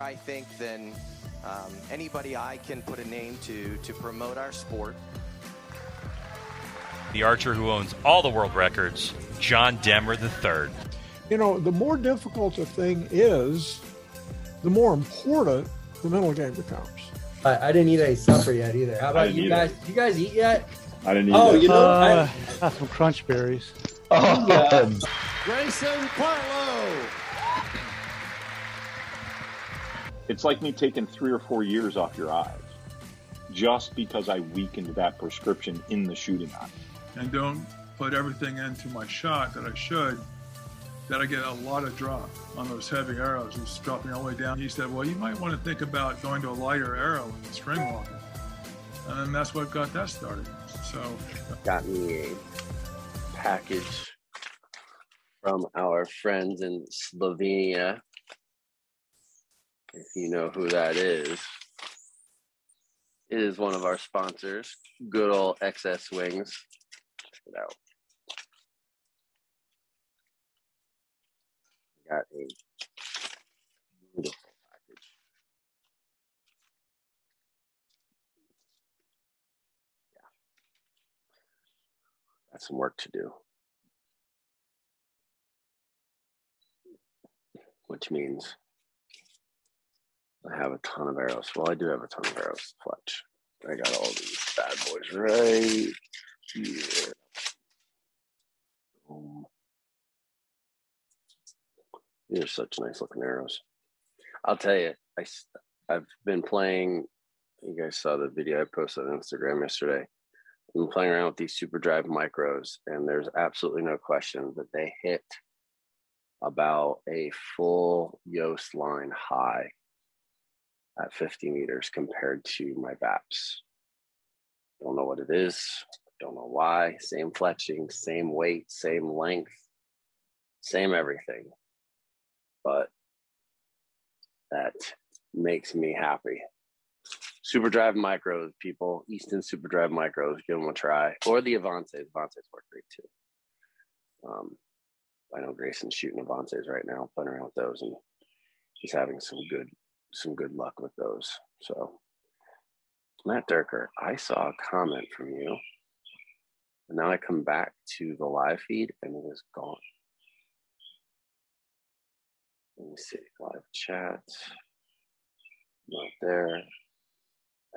I think than um, anybody I can put a name to to promote our sport. The archer who owns all the world records, John Demmer III. You know, the more difficult a thing is, the more important the mental game becomes. I, I didn't eat any supper yet either. How about you didn't guys? You guys eat yet? I didn't eat. Oh, either. you know, Uh, I, got some crunch berries. Oh, yeah. Grayson Partlow. It's like me taking three or four years off your eyes just because I weakened that prescription in the shooting eye. and don't put everything into my shot that I should, that I get a lot of drop on those heavy arrows. It's dropping all the way down. He said, Well, you might want to think about going to a lighter arrow and string walking. And that's what got that started. So got me a package from our friends in Slovenia. If you know who that is, it is one of our sponsors, good old XS Wings. Check it out. Got a beautiful package. Yeah. Got some work to do. Which means I have a ton of arrows. Well, I do have a ton of arrows, Fletch. I got all these bad boys right here. Um, Boom. These are such nice looking arrows. I'll tell you, I, have been playing. You guys saw the video I posted on Instagram yesterday. I've been playing around with these Super Drive micros, and there's absolutely no question that they hit about a full Yoast line high at 50 meters compared to my VAPs. Don't know what it is. Don't know why. Same fletching, same weight, same length, same everything. But that makes me happy. Super Drive Micros, people, Easton Super Drive Micros, give them a try. Or the Avances. Avances work great too. Um, I know Grayson's shooting Avances right now, playing around with those, and he's having some good some good luck with those. So, Matt Durker, I saw a comment from you, and now I come back to the live feed, and it is gone. Let me see, live chat, not there.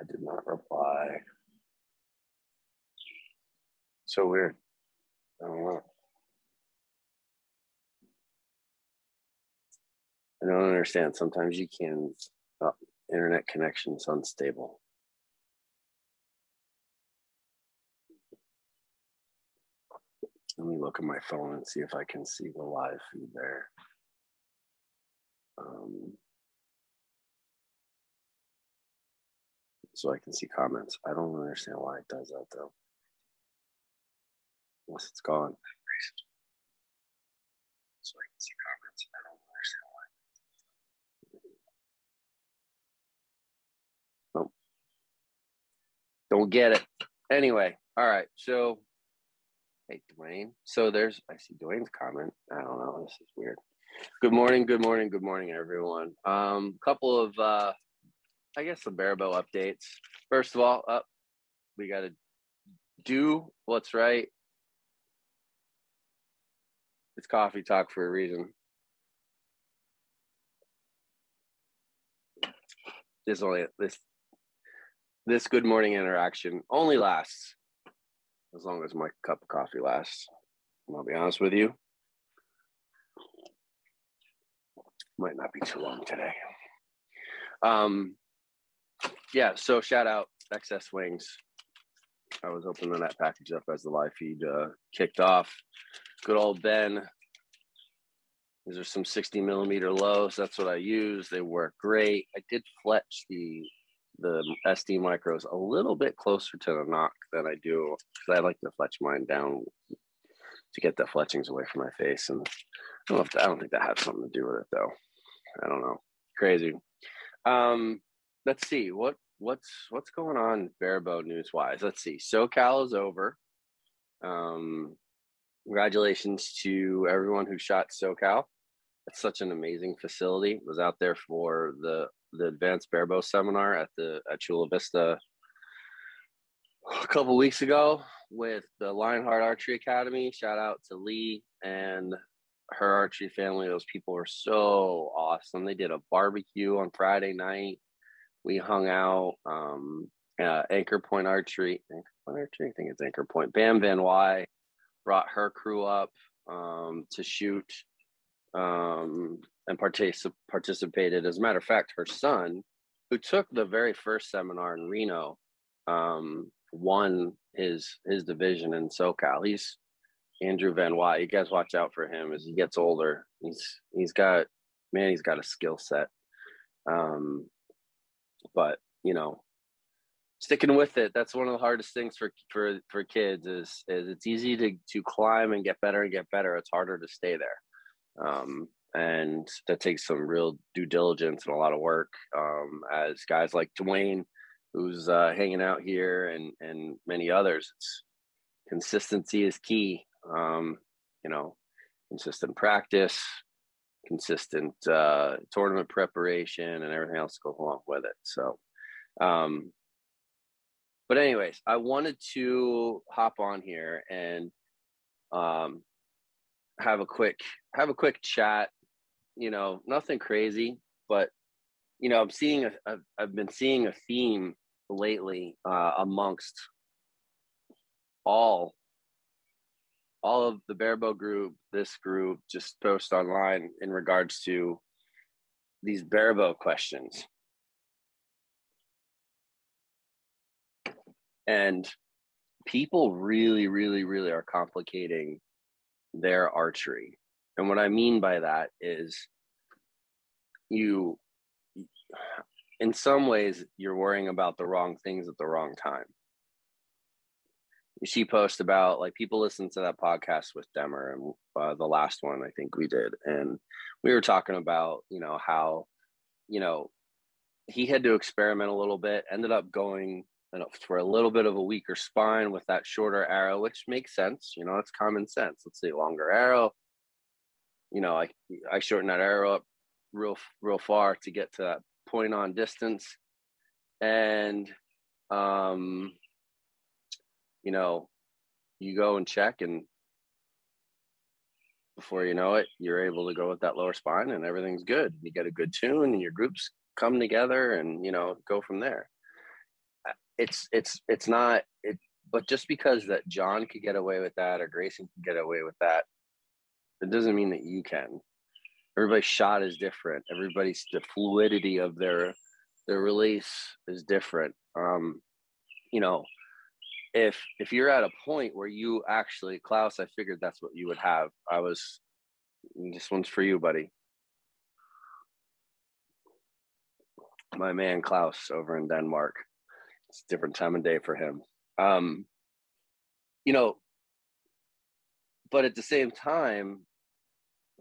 I did not reply. So weird. I don't know. I don't understand. Sometimes you can, uh, internet connection is unstable. Let me look at my phone and see if I can see the live feed there. Um, so I can see comments. I don't understand why it does that though. Unless it's gone. So I can see comments. I don't understand why. Nope. Don't get it. Anyway, all right. So, hey, Dwayne. So there's, I see Dwayne's comment. I don't know. This is weird. Good morning. Good morning. Good morning, everyone. Um, couple of, uh, I guess, some Barebow updates. First of all, up, we got to do what's right. It's coffee talk for a reason. This only this this good morning interaction only lasts as long as my cup of coffee lasts. I'll be honest with you, might not be too long today. Um, yeah. So shout out XS Wings. I was opening that package up as the live feed uh, kicked off. Good old Ben. These are some 60 millimeter lows. That's what I use. They work great. I did fletch the the SD micros a little bit closer to the nock than I do because I like to fletch mine down to get the fletchings away from my face. And I don't that, I don't think that has something to do with it though. I don't know. Crazy. Um, let's see what what's what's going on barebow news wise. Let's see. SoCal is over. Um, congratulations to everyone who shot SoCal. it's such an amazing facility. Was out there for the the advanced barebow seminar at the at Chula Vista a couple weeks ago with the Lionheart Archery Academy. Shout out to Lee and her archery family. Those people are so awesome. They did a barbecue on Friday night. We hung out. Um, uh, Anchor Point Archery, Anchor Point Archery, I think it's Anchor Point. Bam Van Wy brought her crew up um, to shoot um, and partic- participated. As a matter of fact, her son, who took the very first seminar in Reno, um, won his his division in SoCal. He's Andrew Van Wy. You guys watch out for him as he gets older. He's he's got man, he's got a skill set. Um, but you know, sticking with it that's one of the hardest things for for for kids is is it's easy to to climb and get better and get better it's harder to stay there um, and that takes some real due diligence and a lot of work um, as guys like dwayne who's uh, hanging out here and and many others. It's consistency is key. Um, you know consistent practice consistent uh, tournament preparation and everything else goes along with it. So um, but anyways, I wanted to hop on here and um, have a quick have a quick chat. You know, nothing crazy, but you know, I'm seeing a, I've, I've been seeing a theme lately uh, amongst all all of the barebow group, this group, just post online in regards to these barebow questions. and people really really really are complicating their archery. And what i mean by that is you in some ways you're worrying about the wrong things at the wrong time. She posts about like people listen to that podcast with Demmer and uh, the last one I think we did, and we were talking about you know how you know he had to experiment a little bit, ended up going for a little bit of a weaker spine with that shorter arrow, which makes sense. You know, it's common sense. Let's say longer arrow. You know, I I shorten that arrow up real real far to get to that point on distance, and um, you know, you go and check, and before you know it, you're able to go with that lower spine, and everything's good. You get a good tune, and your groups come together, and you know, go from there it's it's it's not it but just because that John could get away with that or Grayson could get away with that, it doesn't mean that you can. Everybody's shot is different. Everybody's the fluidity of their their release is different. Um, you know, if if you're at a point where you actually Klaus, I figured that's what you would have. I was this one's for you, buddy. My man Klaus over in Denmark it's a different time of day for him. Um, you know, but at the same time,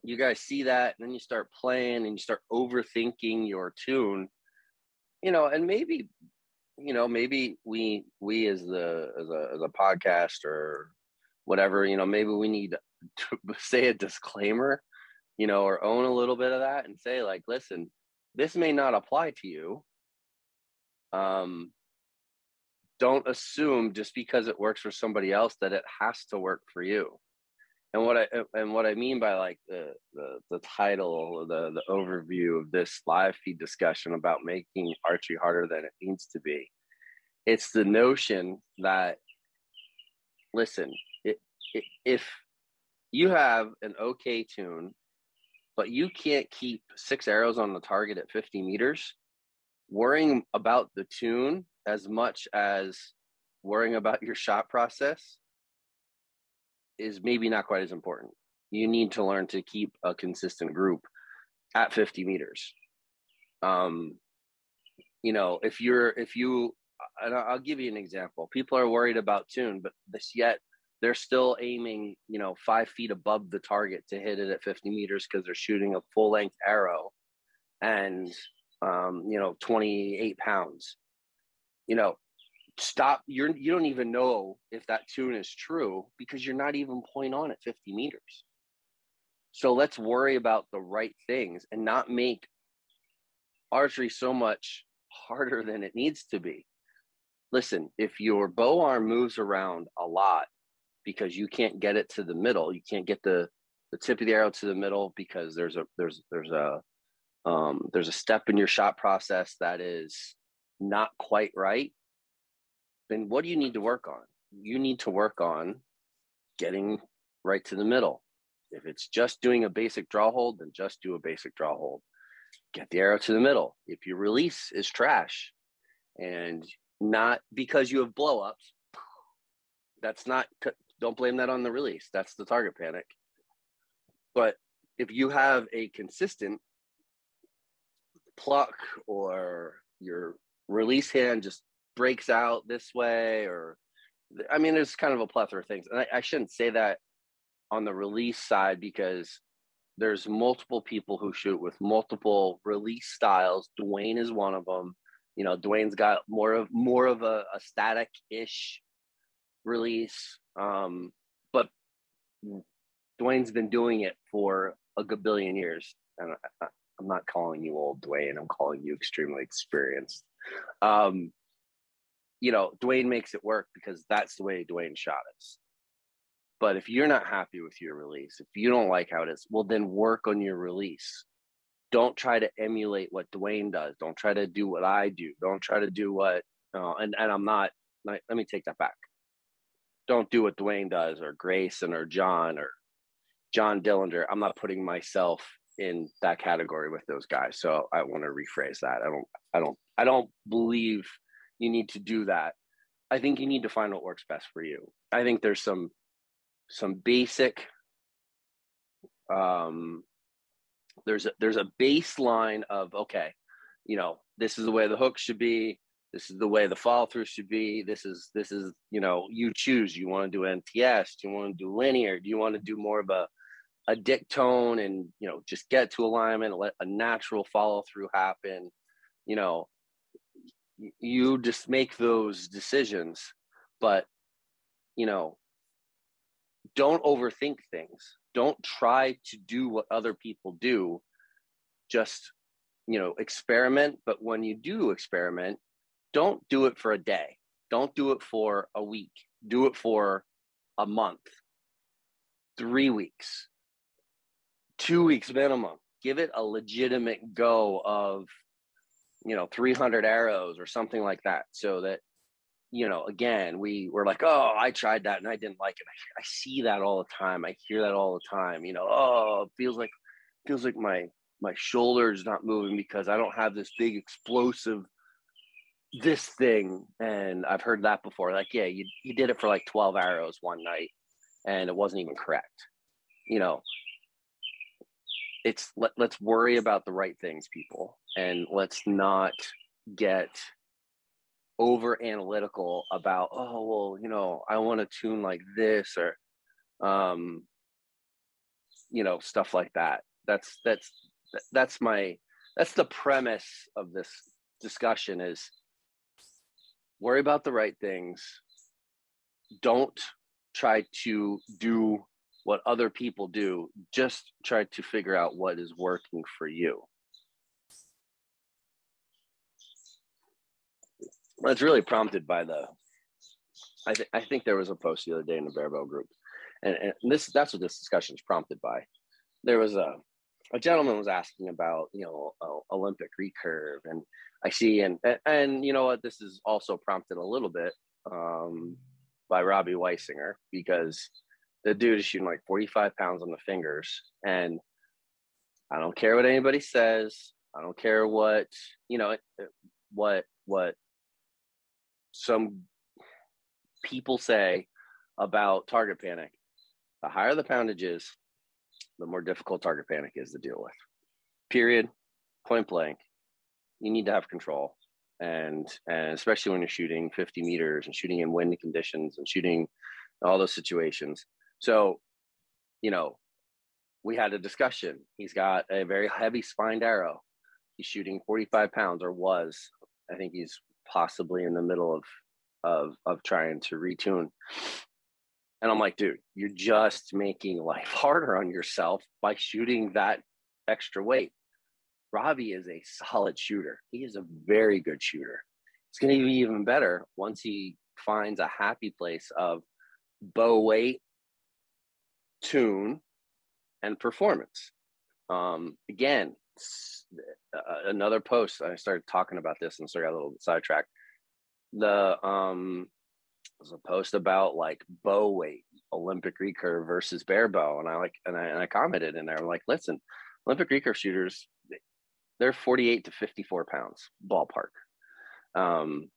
you guys see that, and then you start playing and you start overthinking your tune, you know, and maybe, you know, maybe we we as the as a as a podcast or whatever, you know, maybe we need to say a disclaimer, you know, or own a little bit of that and say like, listen, this may not apply to you. Um, don't assume just because it works for somebody else that it has to work for you. And what i and what i mean by like the the, the title the the overview of this live feed discussion about making archery harder than it needs to be it's the notion that listen it, it, if you have an okay tune but you can't keep six arrows on the target at 50 meters worrying about the tune as much as worrying about your shot process is maybe not quite as important. You need to learn to keep a consistent group at 50 meters. Um, you know, if you're, if you, and I'll give you an example. People are worried about tune, but this yet they're still aiming, you know, five feet above the target to hit it at 50 meters because they're shooting a full length arrow and, um, you know, 28 pounds you know, stop. You're you don't even know if that tune is true because you're not even point on at 50 meters. So let's worry about the right things and not make archery so much harder than it needs to be. Listen, if your bow arm moves around a lot because you can't get it to the middle, you can't get the the tip of the arrow to the middle because there's a there's there's a um, there's a step in your shot process that is not quite right. Then what do you need to work on? You need to work on getting right to the middle. If it's just doing a basic draw hold, then just do a basic draw hold. Get the arrow to the middle. If your release is trash and not because you have blowups, that's not, don't blame that on the release. That's the target panic. But if you have a consistent pluck or your release hand just breaks out this way, or I mean, there's kind of a plethora of things. And I, I shouldn't say that on the release side because there's multiple people who shoot with multiple release styles. Dwayne is one of them. You know, Dwayne's got more of more of a, a static ish release. Um, but Dwayne's been doing it for a good billion years. And I, am not calling you old Dwayne, I'm calling you extremely experienced. Um, you know, Dwayne makes it work because that's the way Dwayne shot us. But if you're not happy with your release, if you don't like how it is, well, then work on your release. Don't try to emulate what Dwayne does. Don't try to do what I do. Don't try to do what, uh, and, and I'm not, let me take that back. Don't do what Dwayne does or Grayson or John or John Dillinger. I'm not putting myself in that category with those guys. So I want to rephrase that. I don't, I don't, I don't believe you need to do that. I think you need to find what works best for you. I think there's some some basic um there's a there's a baseline of okay you know this is the way the hook should be this is the way the follow through should be this is this is you know you choose you want to do nts do you want to do linear do you want to do more of a a dick tone and you know just get to alignment let a natural follow through happen you know you just make those decisions. But you know don't overthink things. Don't try to do what other people do. Just you know experiment. But when you do experiment don't do it for a day. Don't do it for a week. Do it for a month. Three weeks two weeks minimum give it a legitimate go of you know 300 arrows or something like that so that you know, again, we were like, oh, I tried that and I didn't like it. I, I, see that all the time. I hear that all the time. You know, oh, it feels like feels like my my shoulder's not moving because I don't have this big explosive this thing. And I've heard that before. Like, yeah, you you did it for like 12 arrows one night and it wasn't even correct. You know, it's let, let's worry about the right things, people, and let's not get over analytical about oh well you know i want to tune like this or um you know stuff like that. That's that's that's my that's the premise of this discussion is worry about the right things. Don't try to do what other people do just try to figure out what is working for you it's really prompted by the. I think I think there was a post the other day in the Bear group, and, and this that's what this discussion is prompted by. There was a a gentleman was asking about you know uh, Olympic recurve, and I see and, and, and you know what this is also prompted a little bit um, by Robbie Weisinger because the dude is shooting like 45 pounds on the fingers, and I don't care what anybody says. I don't care what you know what what some people say about target panic. The higher the poundage is, the more difficult target panic is to deal with. Period. Point blank. You need to have control. And and especially when you're shooting 50 meters and shooting in windy conditions and shooting all those situations. So, you know, we had a discussion. He's got a very heavy spined arrow. He's shooting 45 pounds or was. I think he's possibly in the middle of of of trying to retune And I'm like, dude, you're just making life harder on yourself by shooting that extra weight. Robbie is a solid shooter. He is a very good shooter. It's going to be even better once he finds a happy place of bow weight, tune, and performance. Um, again, uh, another post. I started talking about this and so I got a little sidetracked. The um, was a post about like bow weight, Olympic recurve versus bare bow, and I like and I, and I commented in there. I'm like, listen, Olympic recurve shooters, they're 48 to 54 pounds ballpark. Um,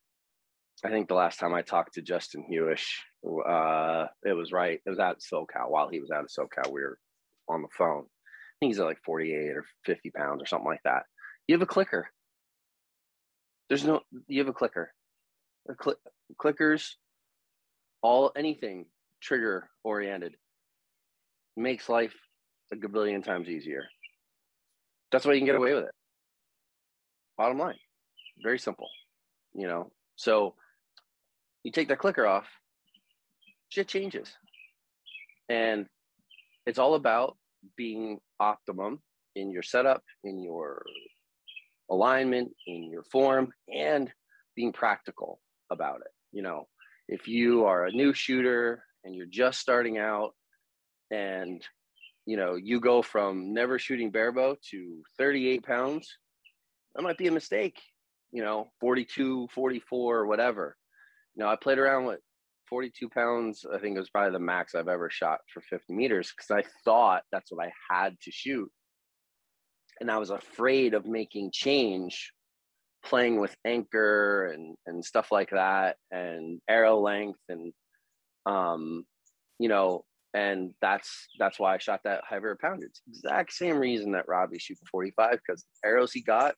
I think the last time I talked to Justin Huish, uh, it was right. It was at SoCal. While he was out of SoCal, we were on the phone. I think he's at like 48 or 50 pounds or something like that. You have a clicker. There's no, you have a clicker. Cl- clickers, all anything trigger oriented makes life a billion times easier. That's why you can get away with it. Bottom line, very simple, you know. So you take that clicker off, shit changes. And it's all about being optimum in your setup, in your alignment, in your form, and being practical about it. You know, if you are a new shooter and you're just starting out and you know you go from never shooting barebow to 38 pounds that might be a mistake you know 42 44 whatever know, I played around with 42 pounds. I think it was probably the max I've ever shot for 50 meters because I thought that's what I had to shoot. And I was afraid of making change playing with anchor and, and stuff like that and arrow length and um you know and that's that's why I shot that heavier poundage. Exact same reason that Robbie shooting 45 because arrows he got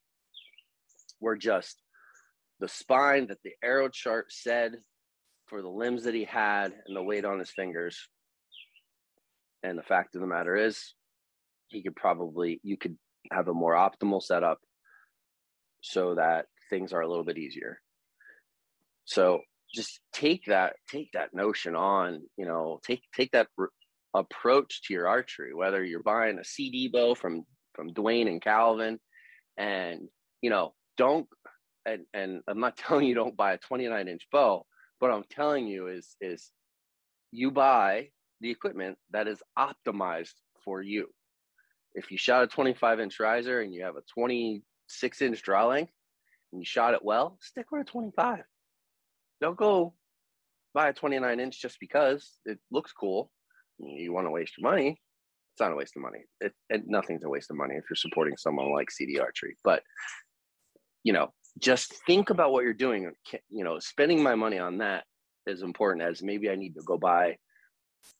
were just the spine that the arrow chart said for the limbs that he had and the weight on his fingers. And the fact of the matter is, he could probably, you could have a more optimal setup so that things are a little bit easier. So just take that, take that notion on, you know, take, take that r- approach to your archery, whether you're buying a CD bow from, from Dwayne and Calvin and, you know, don't and, and I'm not telling you don't buy a 29 inch bow, but I'm telling you is is you buy the equipment that is optimized for you. If you shot a 25 inch riser and you have a 26 inch draw length and you shot it well, stick with a 25. Don't go buy a 29 inch just because it looks cool. You want to waste your money. It's not a waste of money. It, it, nothing's a waste of money if you're supporting someone like CD Archery. But you know, just think about what you're doing. You know, spending my money on that is important as maybe I need to go buy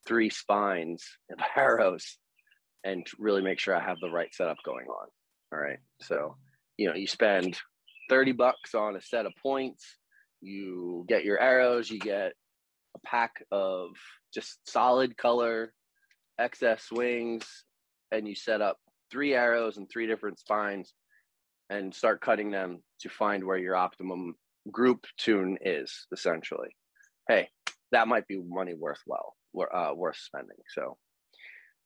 three spines of arrows and really make sure I have the right setup going on. All right. So, you know, you spend 30 bucks on a set of points, you get your arrows, you get a pack of just solid color XS wings, and you set up three arrows and three different spines and start cutting them to find where your optimum group tune is essentially. Hey that might be money worthwhile uh, worth spending so.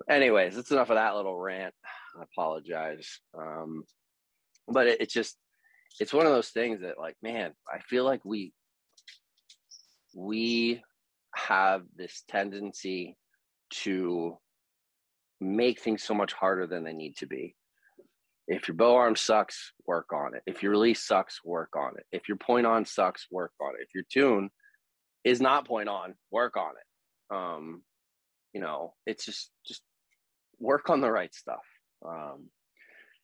Anyways it's enough of that little rant. I apologize um, but it, it's just it's one of those things that like man i feel like we we have this tendency to make things so much harder than they need to be if your bow arm sucks, work on it. If your release sucks, work on it. If your point on sucks, work on it. If your tune is not point on, work on it. Um, you know, it's just just work on the right stuff. Um,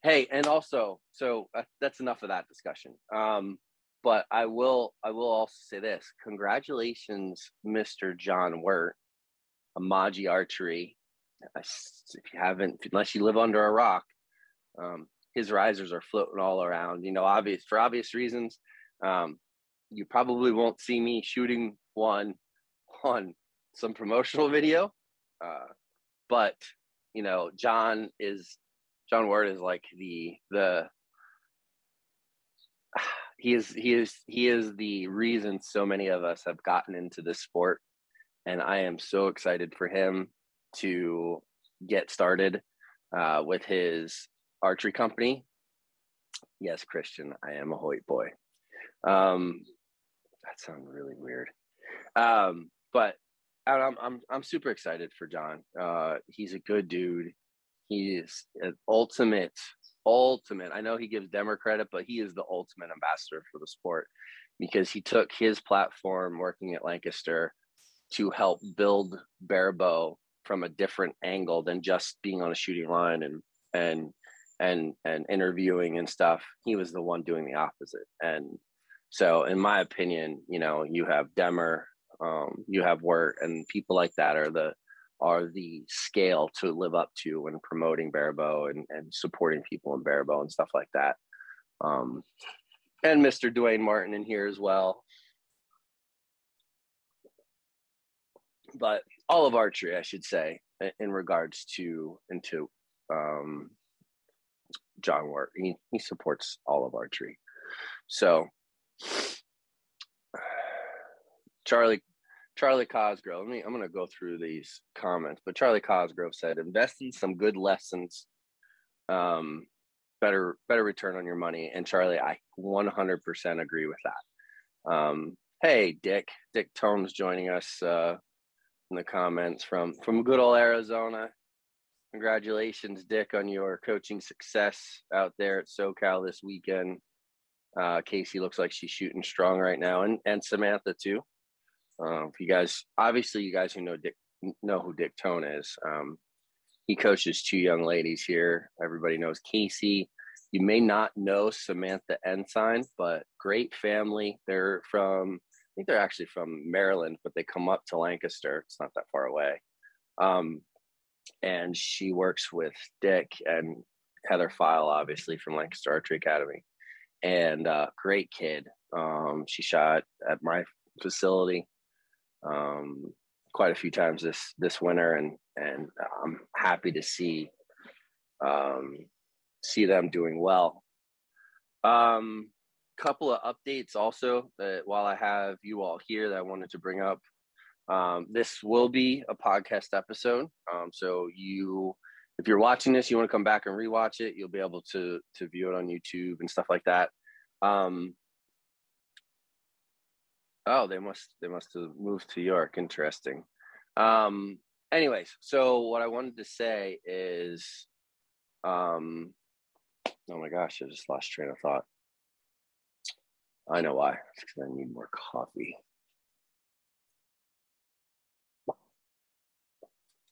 hey, and also, so uh, that's enough of that discussion. Um, but I will I will also say this: congratulations, Mister John Wirt, Amaji Archery. If you haven't, unless you live under a rock, um, his risers are floating all around. You know, obvious for obvious reasons. Um, you probably won't see me shooting one on some promotional video, uh, but you know, John is John Wirt is like the the he is he is he is the reason so many of us have gotten into this sport and I am so excited for him to get started uh, with his archery company. Yes, Christian, I am a Hoyt boy. Um, that sounds really weird. Um, but I'm, I'm, I'm super excited for John. Uh, he's a good dude. He is an ultimate, ultimate. I know he gives Demmer credit, but he is the ultimate ambassador for the sport because he took his platform working at Lancaster to help build Barebow from a different angle than just being on a shooting line and and and and interviewing and stuff. He was the one doing the opposite. And so, in my opinion, you know, you have Demmer, um, you have Wirt, and people like that are the are the scale to live up to when promoting Barebow and, and supporting people in Barebow and stuff like that. Um, and Mr. Dwayne Martin in here as well. But all of archery, I should say, in regards to into um, John Wirt, he, he supports all of archery. So Charlie Charlie Cosgrove. Let me, I'm to go through these comments, but Charlie Cosgrove said, invest in some good lessons, um, better, better return on your money. And Charlie, I 100% agree with that. Um, hey, Dick, Dick Tone joining us, uh, in the comments from, from good old Arizona. Congratulations, Dick, on your coaching success out there at SoCal this weekend. Uh, Casey looks like she's shooting strong right now, and and Samantha too. Um, you guys, obviously, you guys who know Dick know who Dick Tone is. Um, he coaches two young ladies here. Everybody knows Casey. You may not know Samantha Ensign, but great family. They're from, I think they're actually from Maryland, but they come up to Lancaster. It's not that far away. Um, and she works with Dick and Heather File, obviously from Lancaster Archery Academy, and uh, great kid. Um, she shot at my facility um, quite a few times this this winter, and and I'm happy to see um, see them doing well. Um, couple of updates also that while I have you all here that I wanted to bring up. Um, this will be a podcast episode, um, so you if you're watching this, you want to come back and rewatch it, you'll be able to to view it on YouTube and stuff like that. Um, Oh, they must they must have moved to York. Interesting. Um, anyways, so what I wanted to say is, um, oh my gosh, I just lost train of thought. I know why. Because I need more coffee.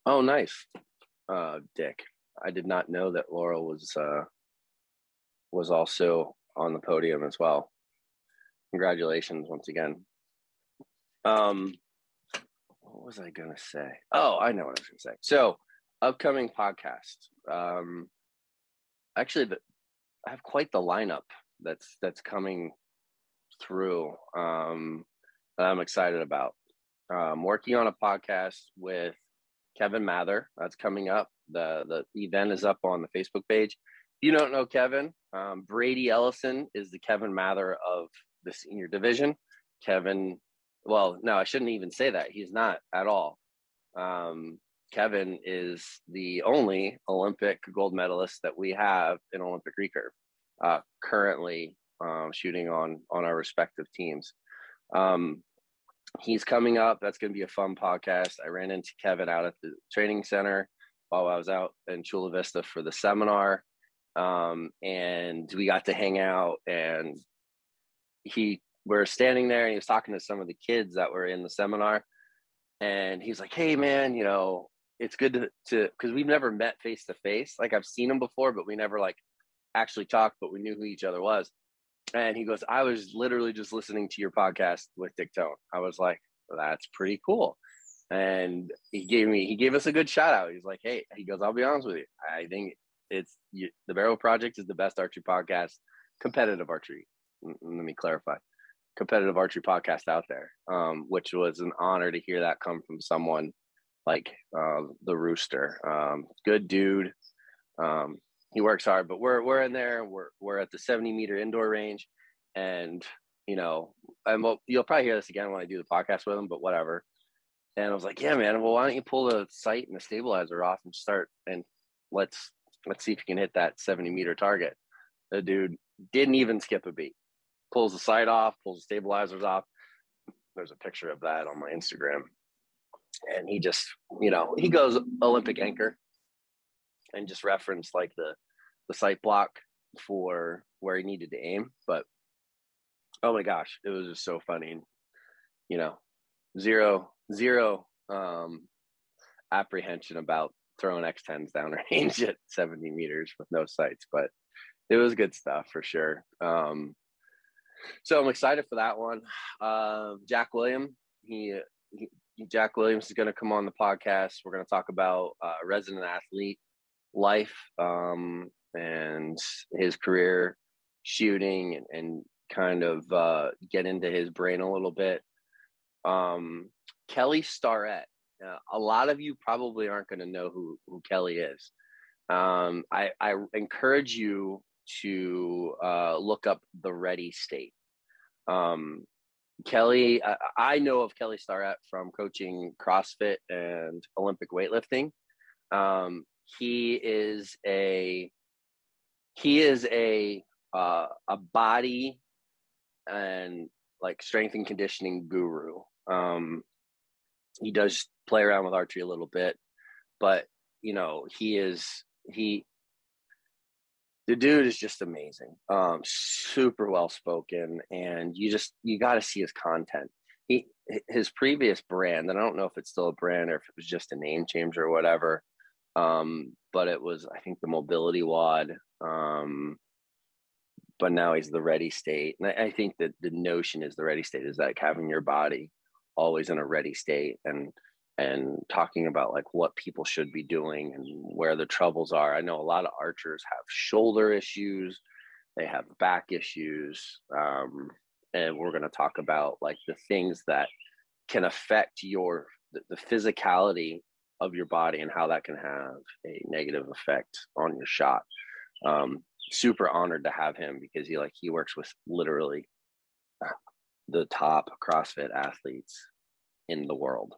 Oh, nice, uh, Dick. I did not know that Laurel was uh, was also on the podium as well. Congratulations once again. Um, what was I gonna say? Oh, I know what I was gonna say. So, upcoming podcast. Um, actually, the, I have quite the lineup that's that's coming through. Um, that I'm excited about. I'm working on a podcast with Kevin Mather. That's coming up. the The event is up on the Facebook page. If you don't know Kevin, um, Brady Ellison is the Kevin Mather of the senior division. Kevin well, no, I shouldn't even say that. He's not at all. Um, Kevin is the only Olympic gold medalist that we have in Olympic recurve, uh, currently um, shooting on on our respective teams. Um, he's coming up. That's going to be a fun podcast. I ran into Kevin out at the training center while I was out in Chula Vista for the seminar, um, and we got to hang out. And he we're standing there and he was talking to some of the kids that were in the seminar and he's like hey man you know it's good to to because we've never met face to face like i've seen him before but we never like actually talked but we knew who each other was and he goes i was literally just listening to your podcast with dick tone. I was like that's pretty cool. And he gave me he gave us a good shout out. He's like hey he goes i'll be honest with you. I think it's you, the Barebow Project is the best archery podcast competitive archery. Let me clarify. Competitive archery podcast out there, um, which was an honor to hear that come from someone like uh, the Rooster. Um, good dude. Um, he works hard, but we're we're in there. We're we're at the 70 meter indoor range, and you know, and we'll, you'll probably hear this again when I do the podcast with him. But whatever. And I was like, yeah, man. Well, why don't you pull the sight and the stabilizer off and start and let's let's see if you can hit that 70 meter target. The dude didn't even skip a beat. Pulls the sight off, pulls the stabilizers off. There's a picture of that on my Instagram. And he just, you know, he goes Olympic anchor and just referenced like the the sight block for where he needed to aim. But oh my gosh, it was just so funny. And, you know, zero zero um apprehension about throwing X10s down range at 70 meters with no sights, but it was good stuff for sure. Um, so I'm excited for that one. Uh, Jack William, he, he Jack Williams is going to come on the podcast. We're going to talk about uh, resident athlete life um, and his career shooting and, and kind of uh, get into his brain a little bit. Um, Kelly Starrett uh, a lot of you probably aren't going to know who, who Kelly is. Um, I, I, encourage you to uh, look up the Ready State. Um, Kelly, I, I, know of Kelly Starrett from coaching CrossFit and Olympic weightlifting. Um, he is a he is a uh, a body and like strength and conditioning guru. Um, he does play around with archery a little bit, but you know, he is he the dude is just amazing. Um, super well spoken, and you just you got to see his content. He his previous brand, and I don't know if it's still a brand or if it was just a name change or whatever. Um, but it was I think the MobilityWOD. Um, but now he's the ready state, and I, I think that the notion is the ready state is like having your body always in a ready state and and talking about like what people should be doing and where the troubles are. I know a lot of archers have shoulder issues, they have back issues, um, and we're going to talk about like the things that can affect your the, the physicality of your body and how that can have a negative effect on your shot. Um, super honored to have him because he like he works with literally the top CrossFit athletes in the world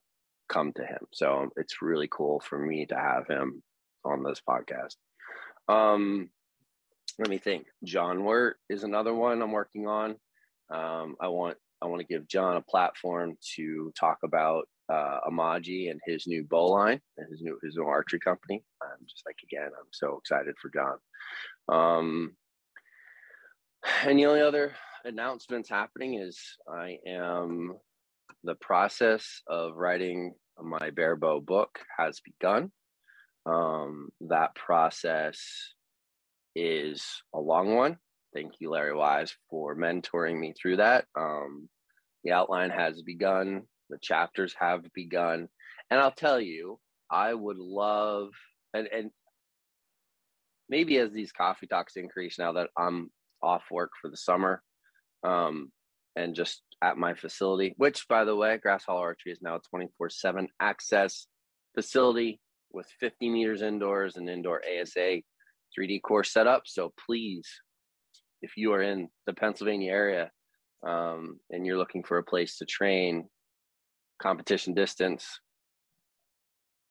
come to him. So it's really cool for me to have him on this podcast. Um, let me think. John Wirt is another one I'm working on. Um, I want I want to give John a platform to talk about uh, Amaji and his new bow line and his new his new archery company. I'm just like again, I'm so excited for John. Um, and the only other announcements happening is I am the process of writing my bare bow book has begun. Um, that process is a long one. Thank you, Larry Wise, for mentoring me through that. Um, the outline has begun, the chapters have begun. And I'll tell you, I would love, and, and maybe as these coffee talks increase now that I'm off work for the summer, um, and just at my facility, which by the way, Grass Hollow Archery is now a 24 7 access facility with 50 meters indoors and indoor ASA 3D course set up. So please, if you are in the Pennsylvania area um, and you're looking for a place to train, competition distance,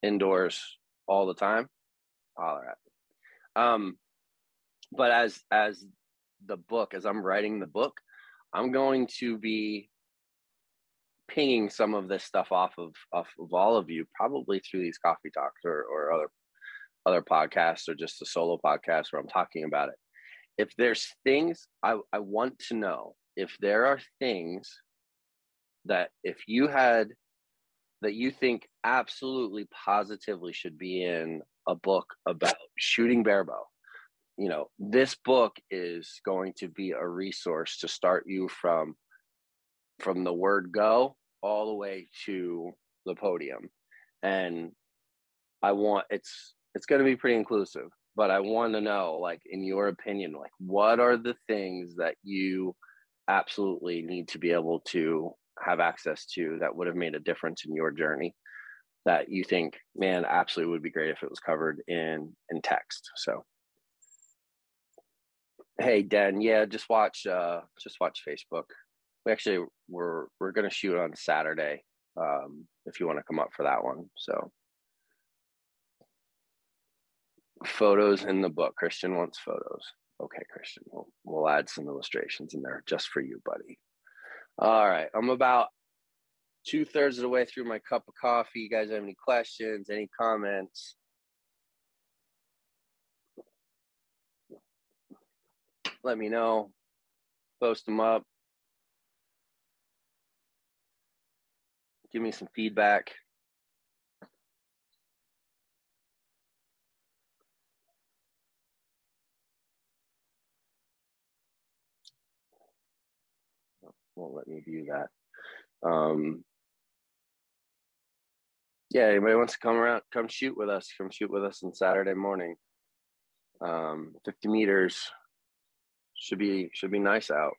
indoors all the time, at me. Um, but as as the book, as I'm writing the book, I'm going to be pinging some of this stuff off of off of all of you, probably through these coffee talks or, or other other podcasts or just a solo podcast where I'm talking about it. If there's things I, I want to know, if there are things that if you had that you think absolutely positively should be in a book about shooting barebow you know this book is going to be a resource to start you from from the word go all the way to the podium. And i want it's it's going to be pretty inclusive but i want to know like in your opinion like what are the things that you absolutely need to be able to have access to that would have made a difference in your journey that you think man absolutely would be great if it was covered in in text so Hey Dan, yeah, just watch uh just watch Facebook. We actually we're we're gonna shoot on Saturday um, if you want to come up for that one. So photos in the book. Christian wants photos. Okay, Christian, we'll, we'll add some illustrations in there just for you, buddy. All right, I'm about two thirds of the way through my cup of coffee. You guys have any questions, any comments? Let me know. Post them up. Give me some feedback. Won't let me view that. Um, yeah, anybody wants to come around, come shoot with us. Come shoot with us on Saturday morning. Um, 50 meters should be should be nice out.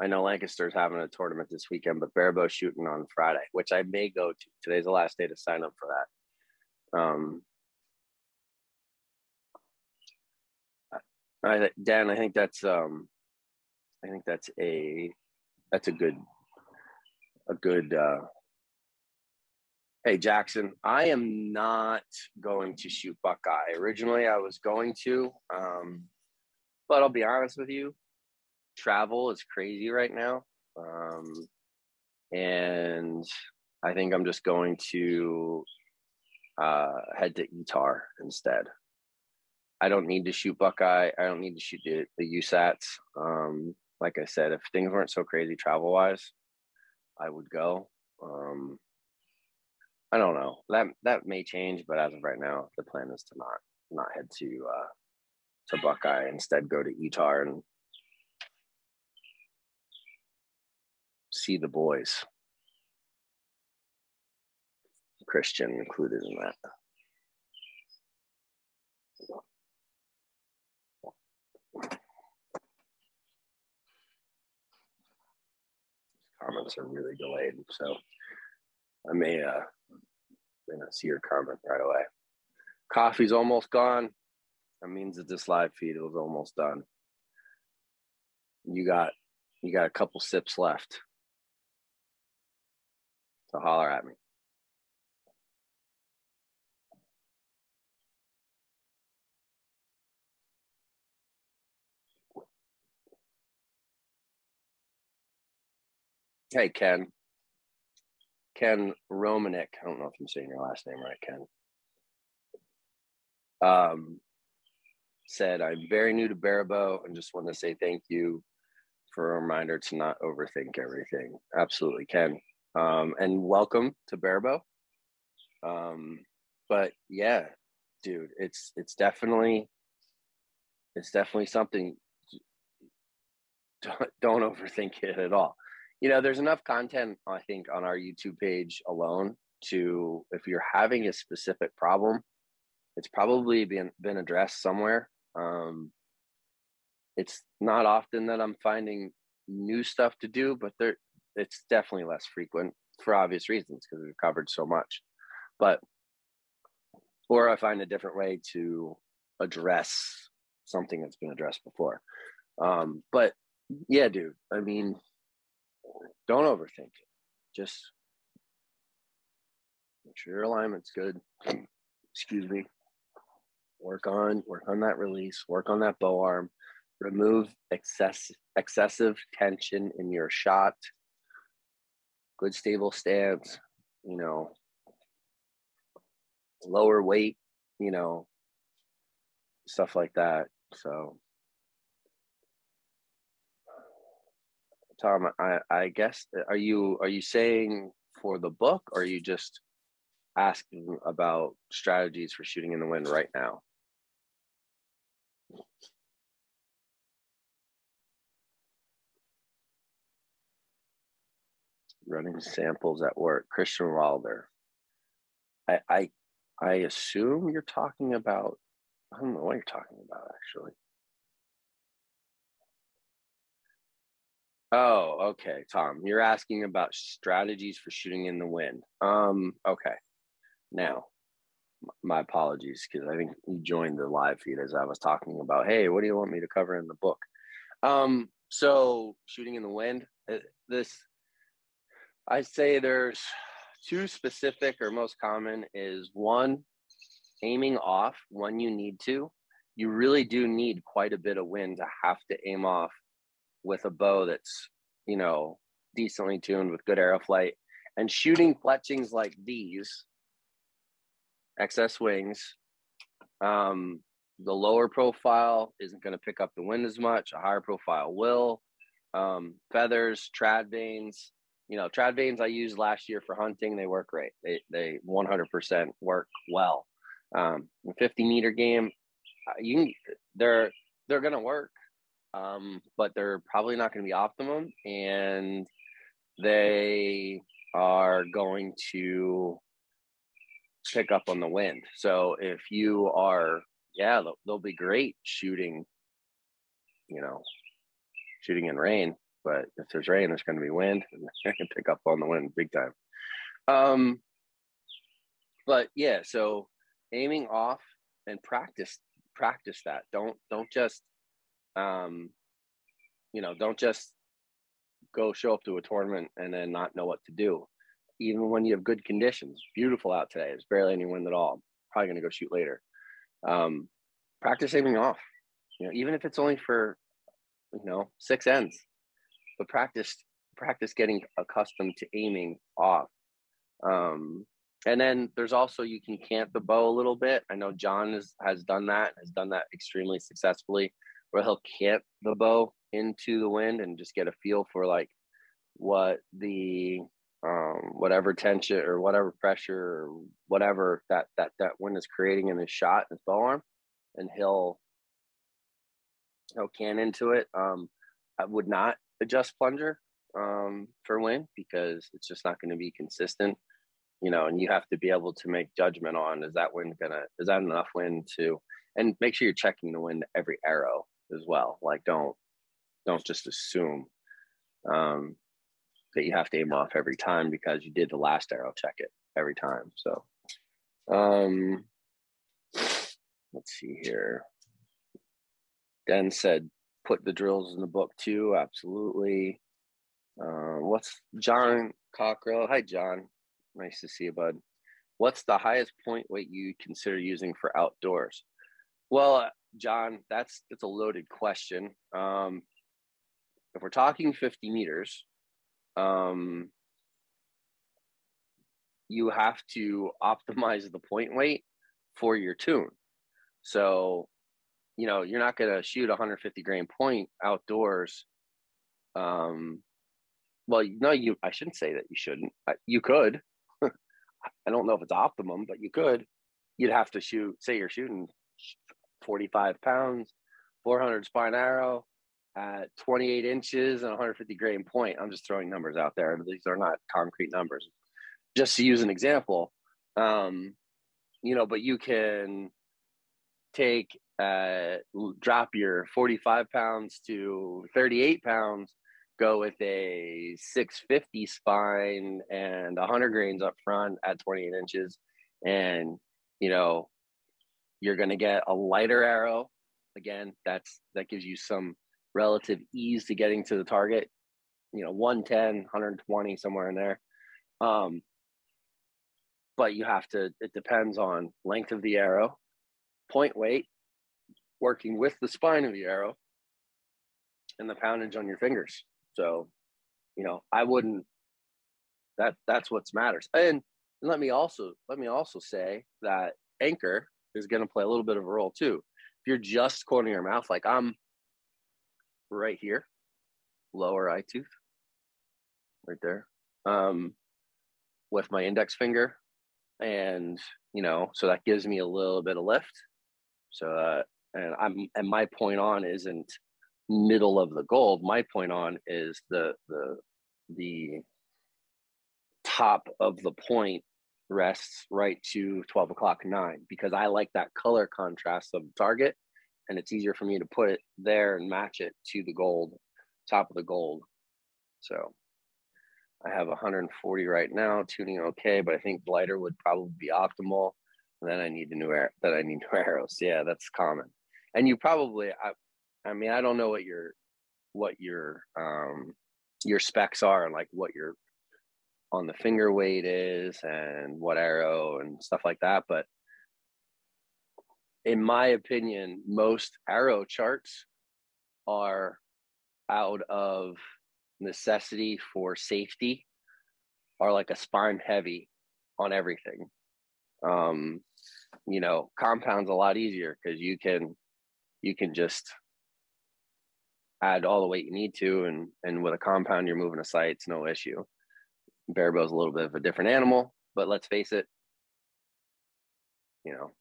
I know Lancaster's having a tournament this weekend, but Barebow shooting on Friday, which I may go to. Today's the last day to sign up for that. Um, I, Dan, I think that's um, I think that's a that's a good a good uh, Hey Jackson, I am not going to shoot Buckeye. Originally, I was going to, um, but I'll be honest with you, travel is crazy right now, um, and I think I'm just going to uh, head to ETAR instead. I don't need to shoot Buckeye. I don't need to shoot the, the USATs. Um, like I said, if things weren't so crazy travel wise, I would go. Um, I don't know. That that may change, but as of right now, the plan is to not not head to uh, to Buckeye. Instead, go to ETAR and see the boys. Christian included in that. Comments are really delayed, so I may uh may not see your comment right away. Coffee's almost gone. That means that this live feed was almost done. You got you got a couple sips left. So holler at me. Hey Ken. Ken Romanek. I don't know if I'm saying your last name right, Ken. Um, said, I'm very new to Barebow and just want to say thank you for a reminder to not overthink everything. Absolutely, Ken. Um, and welcome to Barebow. Um, but yeah, dude, it's it's definitely it's definitely something. Don't, don't overthink it at all you know there's enough content i think on our youtube page alone to if you're having a specific problem it's probably been been addressed somewhere. Um, it's not often that i'm finding new stuff to do but there it's definitely less frequent for obvious reasons because we've covered so much. But or i find a different way to address something that's been addressed before. Um, but yeah dude i mean don't overthink it. Just make sure your alignment's good. Excuse me. Work on work on that release. Work on that bow arm. Remove excess excessive tension in your shot. Good stable stance. You know, lower weight. You know, stuff like that. So Tom, I, I guess are you are you saying for the book or are you just asking about strategies for shooting in the wind right now? Running samples at work, Christian Wilder. I I I assume you're talking about I don't know what you're talking about actually. Oh, okay, Tom. You're asking about strategies for shooting in the wind. Um, okay. Now, my apologies because I think you joined the live feed as I was talking about. Hey, what do you want me to cover in the book? Um, so shooting in the wind. Uh, this, I say there's two specific or most common is one aiming off when you need to. You really do need quite a bit of wind to have to aim off with a bow that's, you know, decently tuned with good arrow flight and shooting fletchings like these XS Wings um, the lower profile isn't going to pick up the wind as much. A higher profile will. Um, feathers trad vanes, you know trad vanes i used last year for hunting they work great. They, they 100% work well. Um, 50 meter game uh, you can, they're they're going to work um, but they're probably not going to be optimum and they are going to pick up on the wind. So if you are, yeah, they'll, they'll be great shooting, you know, shooting in rain. But if there's rain, there's going to be wind, and they can pick up on the wind big time. Um, but yeah, so aiming off and practice practice that. Don't don't just um, you know, don't just go show up to a tournament and then not know what to do. Even when you have good conditions, beautiful out today. There's barely any wind at all. Probably going to go shoot later. Um, practice aiming off. You know, even if it's only for you know six ends, but practice practice getting accustomed to aiming off. Um, and then there's also you can cant the bow a little bit. I know John has has done that, has done that extremely successfully, where he'll cant the bow into the wind and just get a feel for like what the um, whatever tension or whatever pressure or whatever that that that wind is creating in his shot his bow arm, and he'll he'll can into it. Um, I would not adjust plunger um, for wind because it's just not going to be consistent, you know. And you have to be able to make judgment on is that wind gonna is that enough wind to, and make sure you're checking the wind every arrow as well. Like don't don't just assume um, that you have to aim off every time because you did the last arrow check it every time. So, um, let's see here. Dan said, put the drills in the book too. Absolutely. Uh, what's John Cockrell? Hi, John. Nice to see you, bud. What's the highest point weight you consider using for outdoors? Well, John, that's that's a loaded question. Um, if we're talking 50 meters, um, you have to optimize the point weight for your tune. So, you know, you're not going to shoot 150 grain point outdoors. Um, well, no, you. I shouldn't say that you shouldn't. You could. I don't know if it's optimum, but you could. You'd have to shoot. Say you're shooting 45 pounds, 400 spine arrow at 28 inches and 150 grain point. I'm just throwing numbers out there. These are not concrete numbers. Just to use an example, um, you know, but you can take uh, drop your 45 pounds to 38 pounds, go with a 650 spine and 100 grains up front at 28 inches, and you know you're going to get a lighter arrow. Again, that's that gives you some relative ease to getting to the target. You know, 110, 120, somewhere in there. Um, but you have to. It depends on length of the arrow, point weight, working with the spine of the arrow, and the poundage on your fingers. So, you know, I wouldn't. That that's what matters. And let me also let me also say that anchor is going to play a little bit of a role too. If you're just cornering your mouth, like I'm right here, lower eye tooth, right there, um, with my index finger, and you know, so that gives me a little bit of lift. So, uh, and I'm and my point on isn't middle of the gold. My point on is the the the top of the point rests right to 12 o'clock 9 because I like that color contrast of the target and it's easier for me to put it there and match it to the gold, top of the gold. So I have 140 right now, tuning okay, but I think lighter would probably be optimal. And then I need the new air that I need new arrows. Yeah, that's common. And you probably I I mean I don't know what your what your um your specs are and like what your on the finger weight is and what arrow and stuff like that. But in my opinion, most arrow charts are out of necessity for safety are like a spine heavy on everything. Um, you know, compound's a lot easier because you can you can just add all the weight you need to and and with a compound you're moving a sight, it's no issue. Barebow is a little bit of a different animal, but let's face it, you know,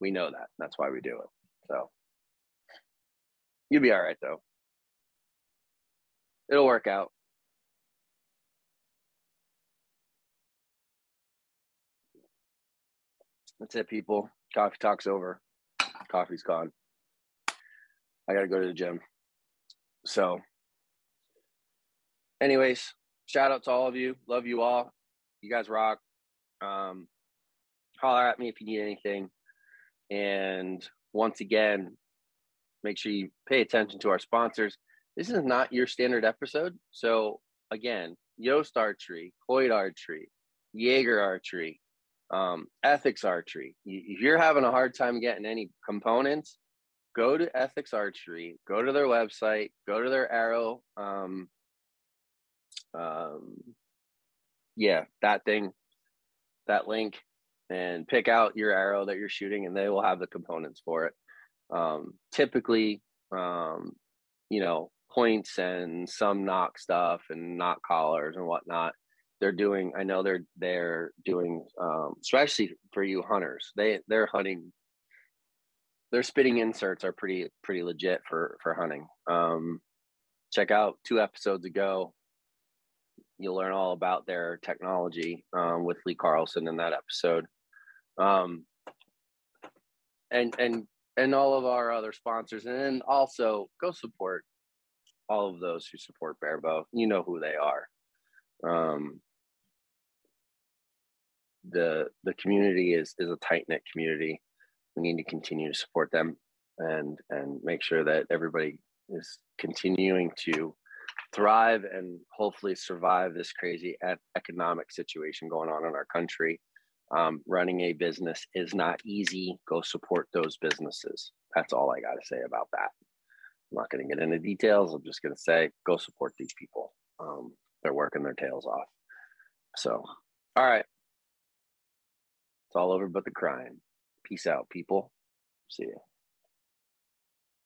we know that. That's why we do it. So you'll be all right though. It'll work out. That's it, people. Coffee talk's over. Coffee's gone. I got to go to the gym. So, anyways, shout out to all of you. Love you all. You guys rock. Um, holler at me if you need anything. And once again, make sure you pay attention to our sponsors. This is not your standard episode. So, again, Yost Archery, Hoyt Archery, Jager Archery, um, ethics archery. If you're having a hard time getting any components, go to ethics archery, go to their website, go to their arrow. Um, um, yeah, that thing, that link, and pick out your arrow that you're shooting, and they will have the components for it. Um, typically, um, you know, points and some nock stuff and nock collars and whatnot they're doing i know they're they're doing um, especially for you hunters they they're hunting their spitting inserts are pretty pretty legit for for hunting um, check out two episodes ago you'll learn all about their technology um, with lee carlson in that episode. Um, and and and all of our other sponsors and then also go support all of those who support barebow you know who they are. Um, the the community is is a tight knit community. We need to continue to support them and and make sure that everybody is continuing to thrive and hopefully survive this crazy economic situation going on in our country. Um, running a business is not easy. Go support those businesses. That's all I got to say about that. I'm not going to get into details. I'm just going to say go support these people. Um, they're working their tails off. So, all right. It's all over but the crying. Peace out, people. See ya.